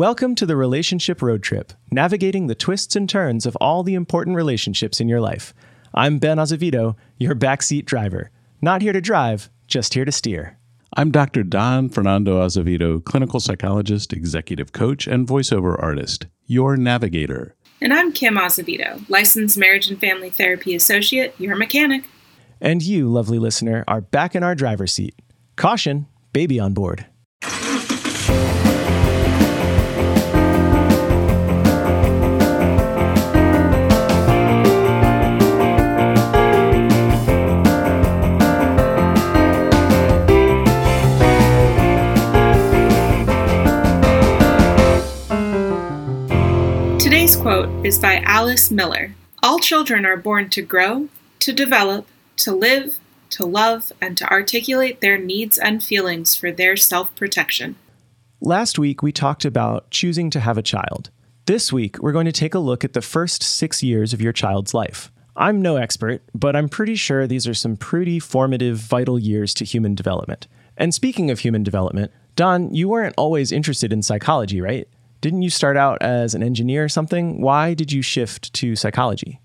Welcome to the Relationship Road Trip, navigating the twists and turns of all the important relationships in your life. I'm Ben Azevedo, your backseat driver. Not here to drive, just here to steer. I'm Dr. Don Fernando Azevedo, clinical psychologist, executive coach, and voiceover artist, your navigator. And I'm Kym Azevedo, licensed marriage and family therapy associate, your mechanic. And you, lovely listener, are back in our driver's seat. Caution, baby on board. Today's quote is by Alice Miller All children are born to grow, to develop, to live, to love, and to articulate their needs and feelings for their self protection. Last week, we talked about choosing to have a child. This week, we're going to take a look at the first six years of your child's life. I'm no expert, but I'm pretty sure these are some pretty formative, vital years to human development. And speaking of human development, Don, you weren't always interested in psychology, right? Didn't you start out as an engineer or something? Why did you shift to psychology?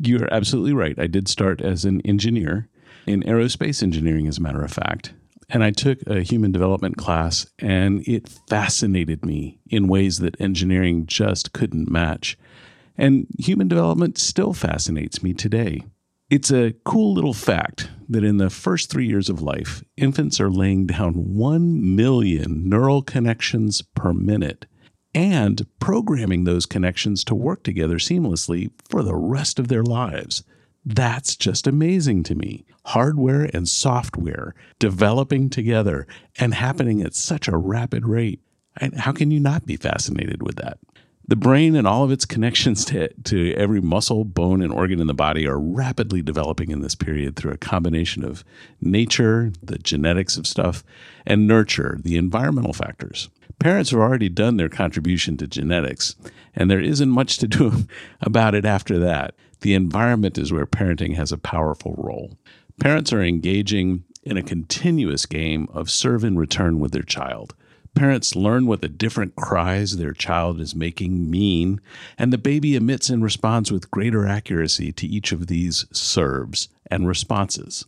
You're absolutely right. I did start as an engineer in aerospace engineering, as a matter of fact. And I took a human development class, and it fascinated me in ways that engineering just couldn't match. And human development still fascinates me today. It's a cool little fact that in the first three years of life, infants are laying down 1 million neural connections per minute and programming those connections to work together seamlessly for the rest of their lives. That's just amazing to me. Hardware and software developing together and happening at such a rapid rate. How can you not be fascinated with that? The brain and all of its connections to, to every muscle, bone, and organ in the body are rapidly developing in this period through a combination of nature, the genetics of stuff, and nurture, the environmental factors. Parents have already done their contribution to genetics, and there isn't much to do about it after that. The environment is where parenting has a powerful role. Parents are engaging in a continuous game of serve and return with their child. Parents learn what the different cries their child is making mean, and the baby emits and responds with greater accuracy to each of these serves and responses.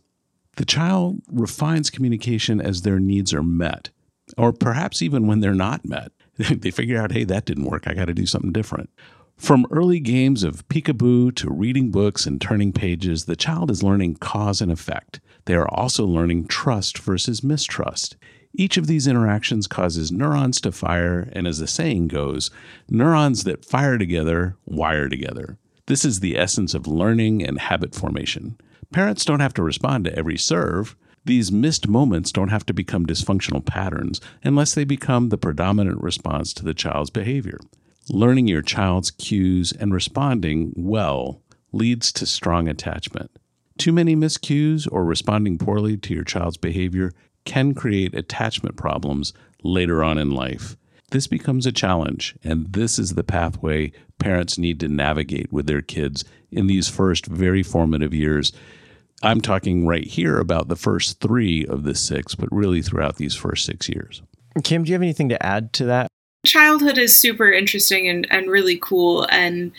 The child refines communication as their needs are met, or perhaps even when they're not met. they figure out, hey, that didn't work. I got to do something different. From early games of peekaboo to reading books and turning pages, the child is learning cause and effect. They are also learning trust versus mistrust. Each of these interactions causes neurons to fire, and as the saying goes, neurons that fire together wire together. This is the essence of learning and habit formation. Parents don't have to respond to every serve. These missed moments don't have to become dysfunctional patterns unless they become the predominant response to the child's behavior. Learning your child's cues and responding well leads to strong attachment. Too many miscues or responding poorly to your child's behavior can create attachment problems later on in life. This becomes a challenge, and this is the pathway parents need to navigate with their kids in these first very formative years. I'm talking right here about the first three of the six, but really throughout these first six years. Kym, do you have anything to add to that? Childhood is super interesting and, and really cool. And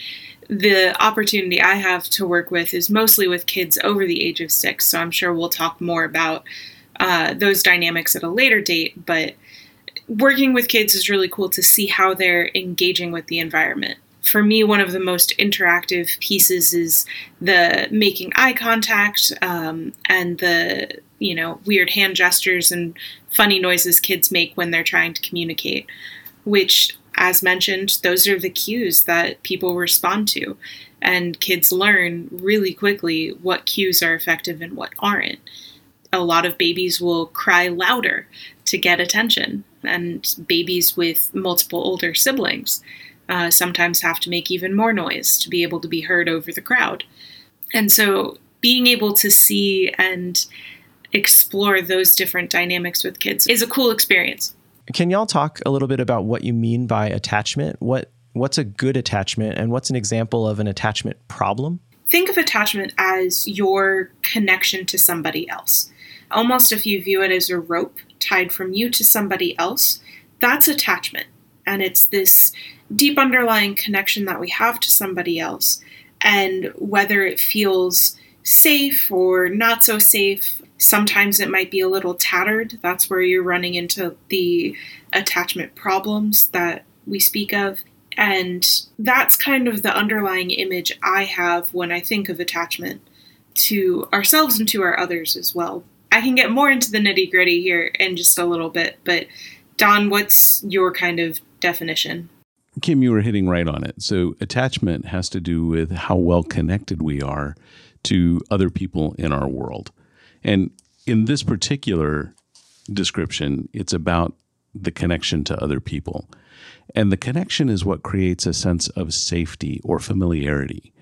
the opportunity I have to work with is mostly with kids over the age of six. So I'm sure we'll talk more about uh, those dynamics at a later date. But working with kids is really cool to see how they're engaging with the environment. For me, one of the most interactive pieces is the making eye contact um, and the you know weird hand gestures and funny noises kids make when they're trying to communicate, which as mentioned, those are the cues that people respond to. And kids learn really quickly what cues are effective and what aren't a lot of babies will cry louder to get attention, and babies with multiple older siblings uh, sometimes have to make even more noise to be able to be heard over the crowd. And so, being able to see and explore those different dynamics with kids is a cool experience. Can y'all talk a little bit about what you mean by attachment? What what's a good attachment and what's an example of an attachment problem? Think of attachment as your connection to somebody else almost if you view it as a rope tied from you to somebody else, that's attachment. And it's this deep underlying connection that we have to somebody else. And whether it feels safe or not so safe, sometimes it might be a little tattered. That's where you're running into the attachment problems that we speak of. And that's kind of the underlying image I have when I think of attachment to ourselves and to our others as well. I can get more into the nitty gritty here in just a little bit, but Don, what's your kind of definition? Kym, you were hitting right on it. So, attachment has to do with how well connected we are to other people in our world. And in this particular description, it's about the connection to other people. And the connection is what creates a sense of safety or familiarity.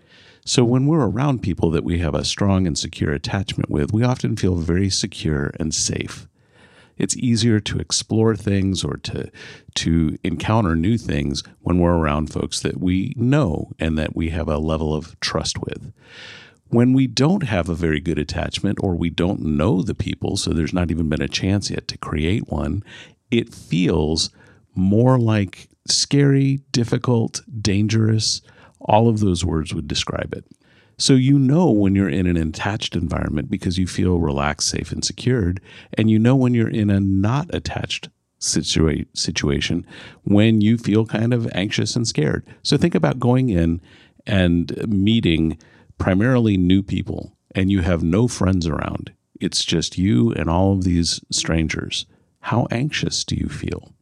So when we're around people that we have a strong and secure attachment with, we often feel very secure and safe. It's easier to explore things or to to encounter new things when we're around folks that we know and that we have a level of trust with. When we don't have a very good attachment or we don't know the people, so there's not even been a chance yet to create one, it feels more like scary, difficult, dangerous. All of those words would describe it. So you know when you're in an attached environment because you feel relaxed, safe, and secured. And you know when you're in a not attached situa- situation when you feel kind of anxious and scared. So think about going in and meeting primarily new people and you have no friends around. It's just you and all of these strangers. How anxious do you feel?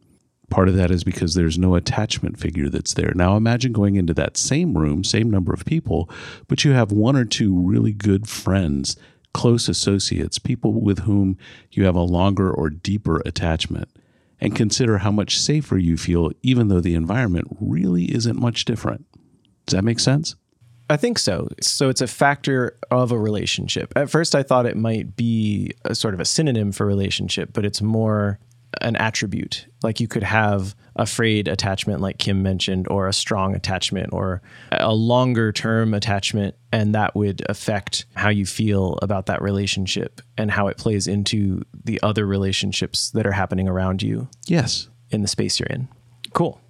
Part of that is because there's no attachment figure that's there. Now imagine going into that same room, same number of people, but you have one or two really good friends, close associates, people with whom you have a longer or deeper attachment. And consider how much safer you feel, even though the environment really isn't much different. Does that make sense? I think so. So it's a factor of a relationship. At first, I thought it might be a sort of a synonym for relationship, but it's more an attribute. Like you could have a frayed attachment, like Kym mentioned, or a strong attachment, or a longer term attachment, and that would affect how you feel about that relationship and how it plays into the other relationships that are happening around you. Yes. In the space you're in. Cool.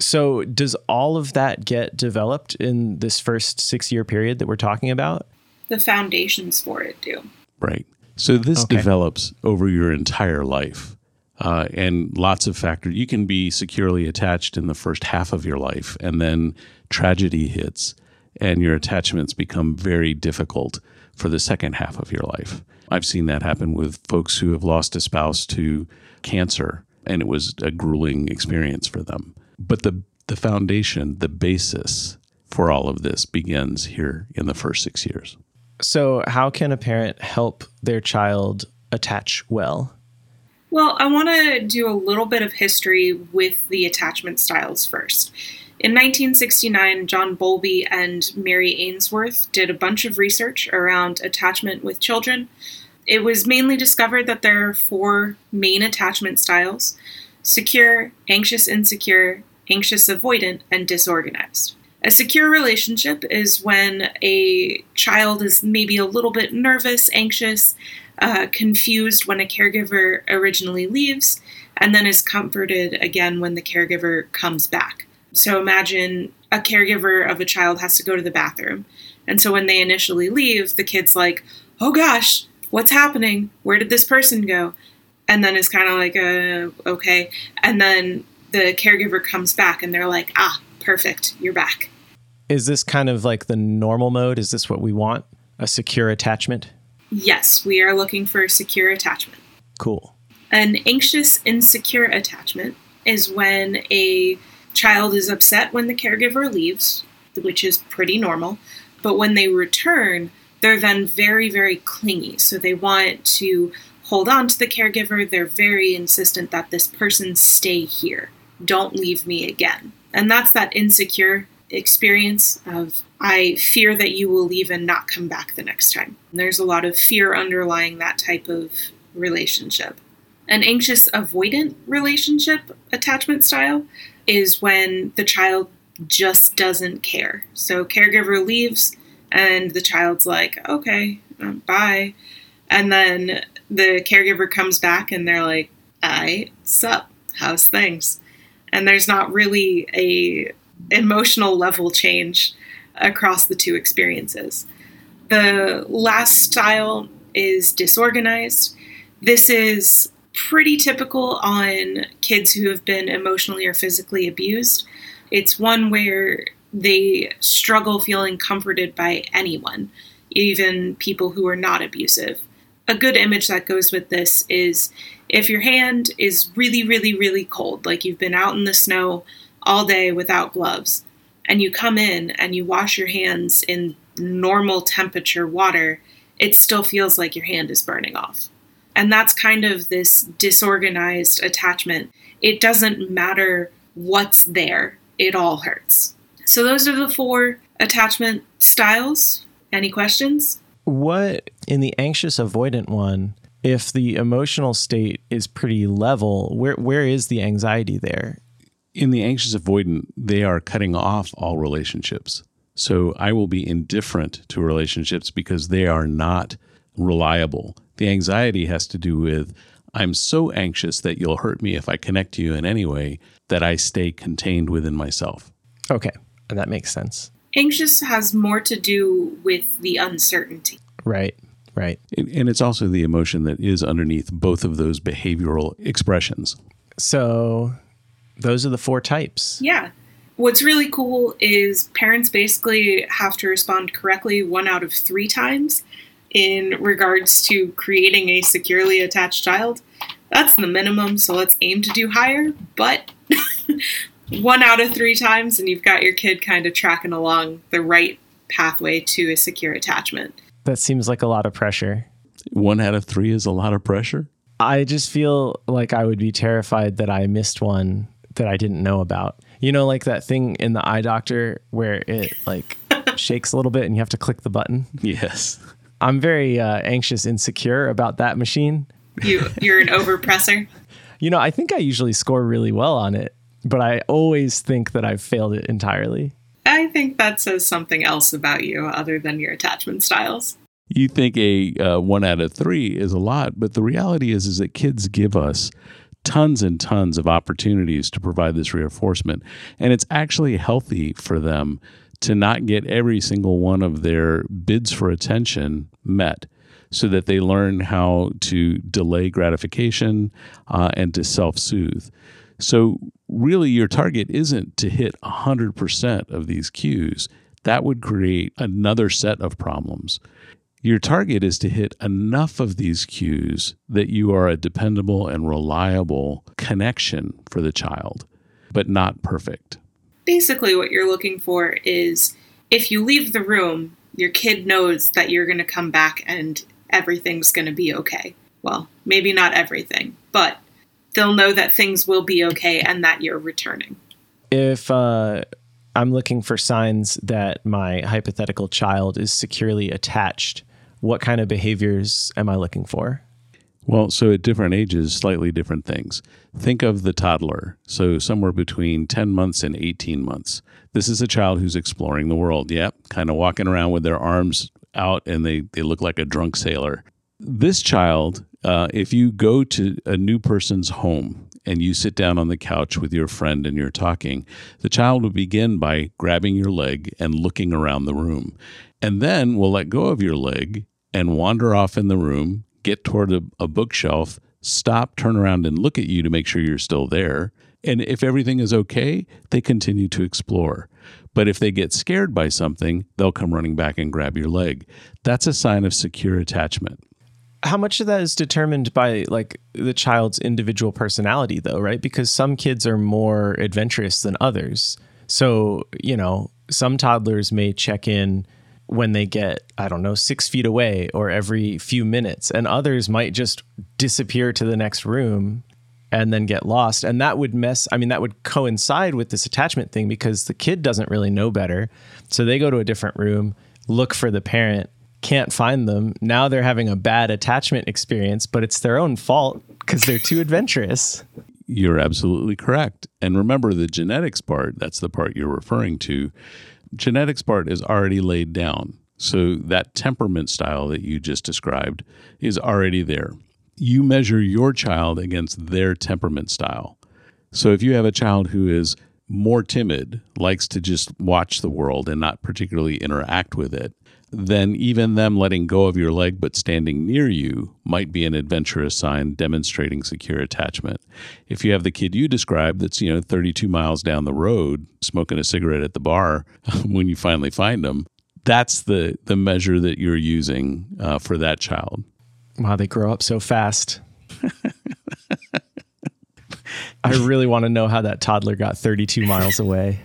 So, does all of that get developed in this first six year period that we're talking about? The foundations for it do. Right. So, this okay. develops over your entire life uh, and lots of factors. You can be securely attached in the first half of your life, and then tragedy hits, and your attachments become very difficult for the second half of your life. I've seen that happen with folks who have lost a spouse to cancer, and it was a grueling experience for them. But the the foundation, the basis for all of this begins here in the first six years. So, how can a parent help their child attach well? Well, I want to do a little bit of history with the attachment styles first. In 1969, John Bowlby and Mary Ainsworth did a bunch of research around attachment with children. It was mainly discovered that there are four main attachment styles secure, anxious insecure, anxious avoidant, and disorganized. A secure relationship is when a child is maybe a little bit nervous, anxious, uh, confused when a caregiver originally leaves, and then is comforted again when the caregiver comes back. So imagine a caregiver of a child has to go to the bathroom. And so when they initially leave, the kid's like, oh gosh, what's happening? Where did this person go? And then it's kind of like, uh, okay. And then the caregiver comes back and they're like, ah, perfect, you're back. Is this kind of like the normal mode? Is this what we want? A secure attachment? Yes, we are looking for secure attachment. Cool. An anxious, insecure attachment is when a child is upset when the caregiver leaves, which is pretty normal. But when they return, they're then very, very clingy. So they want to hold on to the caregiver. They're very insistent that this person stay here. Don't leave me again. And that's that insecure experience of I fear that you will leave and not come back the next time. And there's a lot of fear underlying that type of relationship. An anxious avoidant relationship attachment style is when the child just doesn't care. So caregiver leaves and the child's like, "Okay, um, bye." And then the caregiver comes back and they're like, "I sup? How's things?" and there's not really a emotional level change across the two experiences. The last style is disorganized. This is pretty typical on kids who have been emotionally or physically abused. It's one where they struggle feeling comforted by anyone, even people who are not abusive. A good image that goes with this is if your hand is really, really, really cold, like you've been out in the snow all day without gloves, and you come in and you wash your hands in normal temperature water, it still feels like your hand is burning off. And that's kind of this disorganized attachment. It doesn't matter what's there, it all hurts. So, those are the four attachment styles. Any questions? What in the anxious avoidant one, if the emotional state is pretty level, where where is the anxiety there? In the anxious avoidant, they are cutting off all relationships. So I will be indifferent to relationships because they are not reliable. The anxiety has to do with I'm so anxious that you'll hurt me if I connect to you in any way that I stay contained within myself. Okay, and that makes sense. Anxious has more to do with the uncertainty. Right, right. And it's also the emotion that is underneath both of those behavioral expressions. So those are the four types. Yeah. What's really cool is parents basically have to respond correctly one out of three times in regards to creating a securely attached child. That's the minimum, so let's aim to do higher, but one out of three times, and you've got your kid kind of tracking along the right pathway to a secure attachment. That seems like a lot of pressure. One out of three is a lot of pressure. I just feel like I would be terrified that I missed one that I didn't know about. You know, like that thing in the eye doctor where it like shakes a little bit and you have to click the button. Yes. I'm very uh, anxious, insecure about that machine. You you're an overpresser. You know, I think I usually score really well on it, but I always think that I've failed it entirely. I think that says something else about you other than your attachment styles. You think a uh, one out of three is a lot, but the reality is is that kids give us tons and tons of opportunities to provide this reinforcement, and it's actually healthy for them to not get every single one of their bids for attention met so that they learn how to delay gratification uh, and to self soothe. So, really, your target isn't to hit 100% of these cues. That would create another set of problems. Your target is to hit enough of these cues that you are a dependable and reliable connection for the child, but not perfect. Basically, what you're looking for is if you leave the room, your kid knows that you're going to come back and everything's going to be okay. Well, maybe not everything, but they'll know that things will be okay and that you're returning. If uh, I'm looking for signs that my hypothetical child is securely attached, what kind of behaviors am I looking for? Well, so at different ages, slightly different things. Think of the toddler. So somewhere between 10 months and 18 months. This is a child who's exploring the world. Yep. Kind of walking around with their arms out and they, they look like a drunk sailor. This child, uh, if you go to a new person's home and you sit down on the couch with your friend and you're talking, the child will begin by grabbing your leg and looking around the room. And then will let go of your leg and wander off in the room, get toward a, a bookshelf, stop, turn around, and look at you to make sure you're still there. And if everything is okay, they continue to explore. But if they get scared by something, they'll come running back and grab your leg. That's a sign of secure attachment. How much of that is determined by like the child's individual personality though, right? Because some kids are more adventurous than others. So, you know, some toddlers may check in when they get, I don't know, six feet away or every few minutes, and others might just disappear to the next room and then get lost. And that would mess, I mean, that would coincide with this attachment thing because the kid doesn't really know better. So they go to a different room, look for the parent, can't find them. Now they're having a bad attachment experience, but it's their own fault because they're too adventurous. You're absolutely correct. And remember the genetics part, that's the part you're referring to. Genetics part is already laid down. So that temperament style that you just described is already there. You measure your child against their temperament style. So if you have a child who is more timid, likes to just watch the world and not particularly interact with it, then even them letting go of your leg but standing near you might be an adventurous sign demonstrating secure attachment. If you have the kid you described that's, you know, 32 miles down the road smoking a cigarette at the bar when you finally find them, that's the the measure that you're using uh, for that child. Wow, they grow up so fast. I really want to know how that toddler got 32 miles away.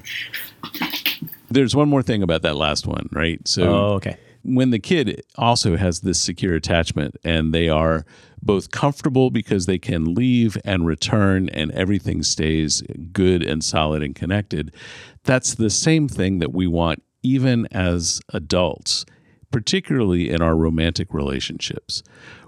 There's one more thing about that last one, right? So, oh, okay. When the kid also has this secure attachment and they are both comfortable because they can leave and return and everything stays good and solid and connected, that's the same thing that we want even as adults, particularly in our romantic relationships.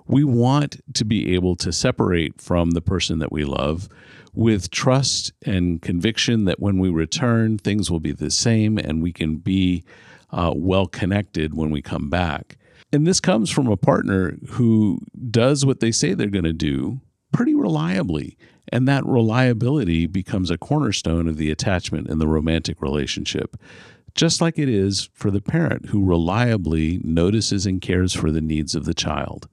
We want to be able to separate from the person that we love with trust and conviction that when we return, things will be the same and we can be uh, well connected when we come back. And this comes from a partner who does what they say they're going to do pretty reliably. And that reliability becomes a cornerstone of the attachment in the romantic relationship, just like it is for the parent who reliably notices and cares for the needs of the child.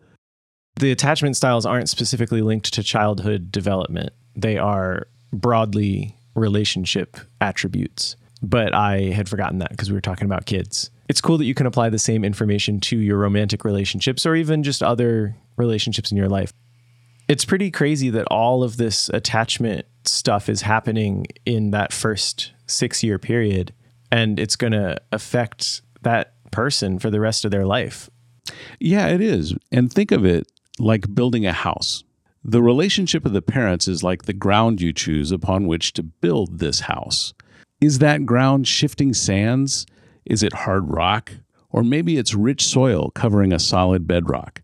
The attachment styles aren't specifically linked to childhood development they are broadly relationship attributes. But I had forgotten that because we were talking about kids. It's cool that you can apply the same information to your romantic relationships or even just other relationships in your life. It's pretty crazy that all of this attachment stuff is happening in that first six year period, and it's going to affect that person for the rest of their life. Yeah, it is. And think of it like building a house. The relationship of the parents is like the ground you choose upon which to build this house. Is that ground shifting sands? Is it hard rock? Or maybe it's rich soil covering a solid bedrock.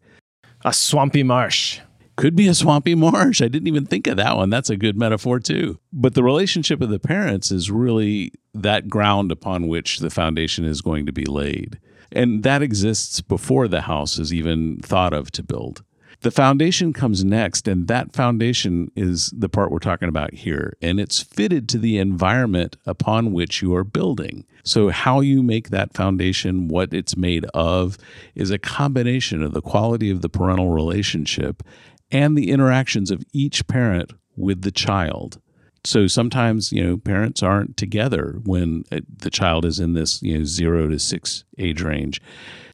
A swampy marsh. Could be a swampy marsh. I didn't even think of that one. That's a good metaphor, too. But the relationship of the parents is really that ground upon which the foundation is going to be laid. And that exists before the house is even thought of to build. The foundation comes next, and that foundation is the part we're talking about here. And it's fitted to the environment upon which you are building. So, how you make that foundation, what it's made of, is a combination of the quality of the parental relationship and the interactions of each parent with the child. So sometimes, you know, parents aren't together when uh, the child is in this, you know, zero to six age range.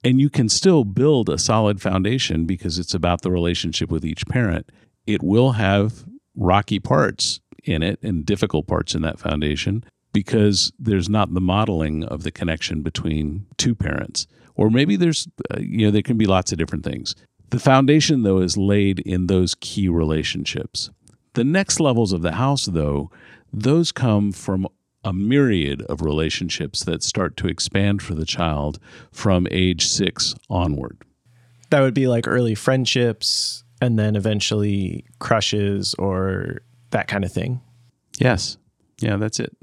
And you can still build a solid foundation because it's about the relationship with each parent. It will have rocky parts in it and difficult parts in that foundation because there's not the modeling of the connection between two parents. Or maybe there's, uh, you know, there can be lots of different things. The foundation, though, is laid in those key relationships. The next levels of the house, though, those come from a myriad of relationships that start to expand for the child from age six onward. That would be like early friendships and then eventually crushes or that kind of thing. Yes. Yeah, that's it.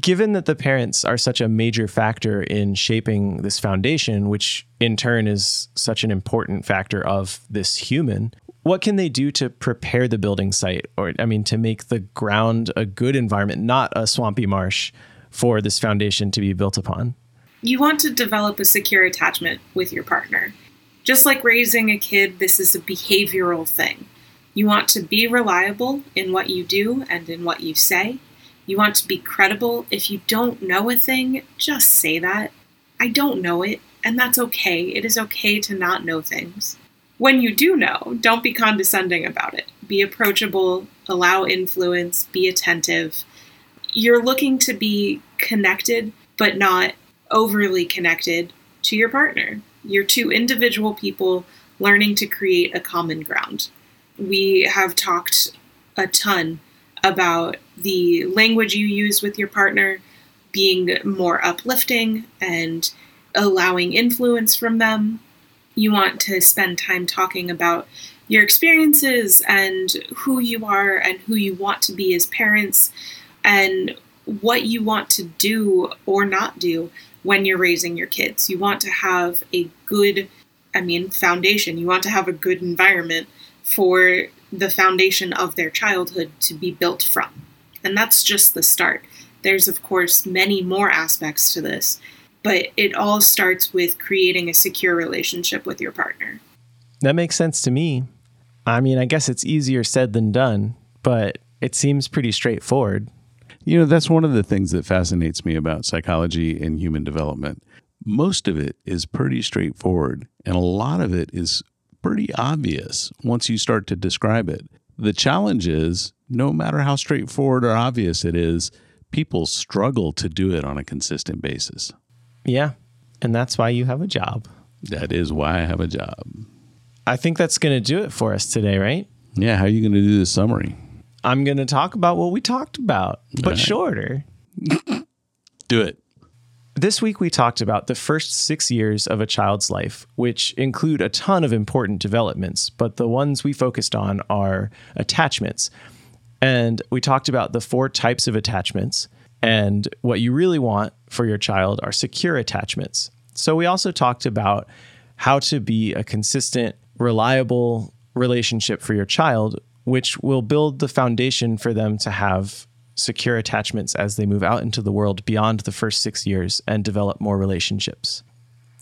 Given that the parents are such a major factor in shaping this foundation, which in turn is such an important factor of this human, what can they do to prepare the building site or i mean to make the ground a good environment not a swampy marsh for this foundation to be built upon? You want to develop a secure attachment with your partner. Just like raising a kid this is a behavioral thing. You want to be reliable in what you do and in what you say. You want to be credible. If you don't know a thing just say that. I don't know it and that's okay. It is okay to not know things when you do know, don't be condescending about it. Be approachable, allow influence, be attentive. You're looking to be connected, but not overly connected to your partner. You're two individual people learning to create a common ground. We have talked a ton about the language you use with your partner being more uplifting and allowing influence from them you want to spend time talking about your experiences and who you are and who you want to be as parents and what you want to do or not do when you're raising your kids. You want to have a good, I mean, foundation. You want to have a good environment for the foundation of their childhood to be built from. And that's just the start. There's, of course, many more aspects to this, but it all starts with creating a secure relationship with your partner. That makes sense to me. I mean, I guess it's easier said than done, but it seems pretty straightforward. You know, that's one of the things that fascinates me about psychology and human development. Most of it is pretty straightforward, and a lot of it is pretty obvious once you start to describe it. The challenge is no matter how straightforward or obvious it is, people struggle to do it on a consistent basis. Yeah. And that's why you have a job. That is why I have a job. I think that's going to do it for us today, right? Yeah. How are you going to do the summary? I'm going to talk about what we talked about, but right. shorter. Do it. This week, we talked about the first six years of a child's life, which include a ton of important developments, but the ones we focused on are attachments. And we talked about the four types of attachments, and what you really want for your child are secure attachments. So, we also talked about how to be a consistent, reliable relationship for your child, which will build the foundation for them to have secure attachments as they move out into the world beyond the first six years and develop more relationships.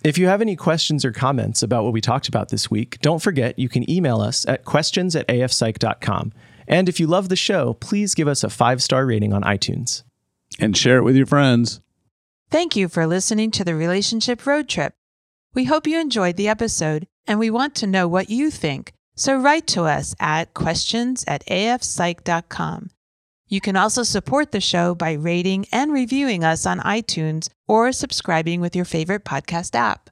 If you have any questions or comments about what we talked about this week, don't forget you can email us at questions at afpsych.com. And if you love the show, please give us a five star rating on iTunes. And share it with your friends. Thank you for listening to the Relationship Road Trip. We hope you enjoyed the episode and we want to know what you think. So write to us at questions at afpsych.com. You can also support the show by rating and reviewing us on iTunes or subscribing with your favorite podcast app.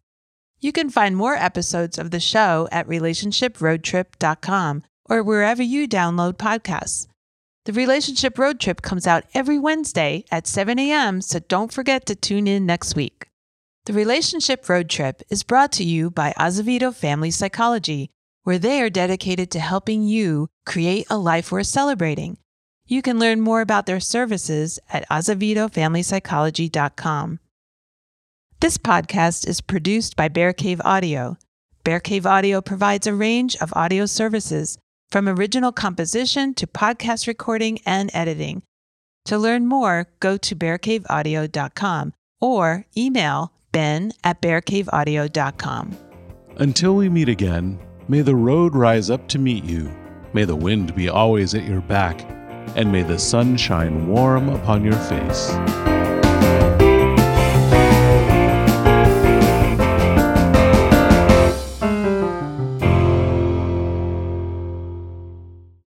You can find more episodes of the show at relationshiproadtrip.com or wherever you download podcasts. The Relationship Road Trip comes out every Wednesday at 7 a.m., so don't forget to tune in next week. The Relationship Road Trip is brought to you by Azevedo Family Psychology, where they are dedicated to helping you create a life worth celebrating. You can learn more about their services at azevedofamilypsychology.com. This podcast is produced by Bear Cave Audio. Bear Cave Audio provides a range of audio services from original composition to podcast recording and editing. To learn more, go to bearcaveaudio.com or email ben at bearcaveaudio.com. Until we meet again, may the road rise up to meet you. May the wind be always at your back and may the sun shine warm upon your face.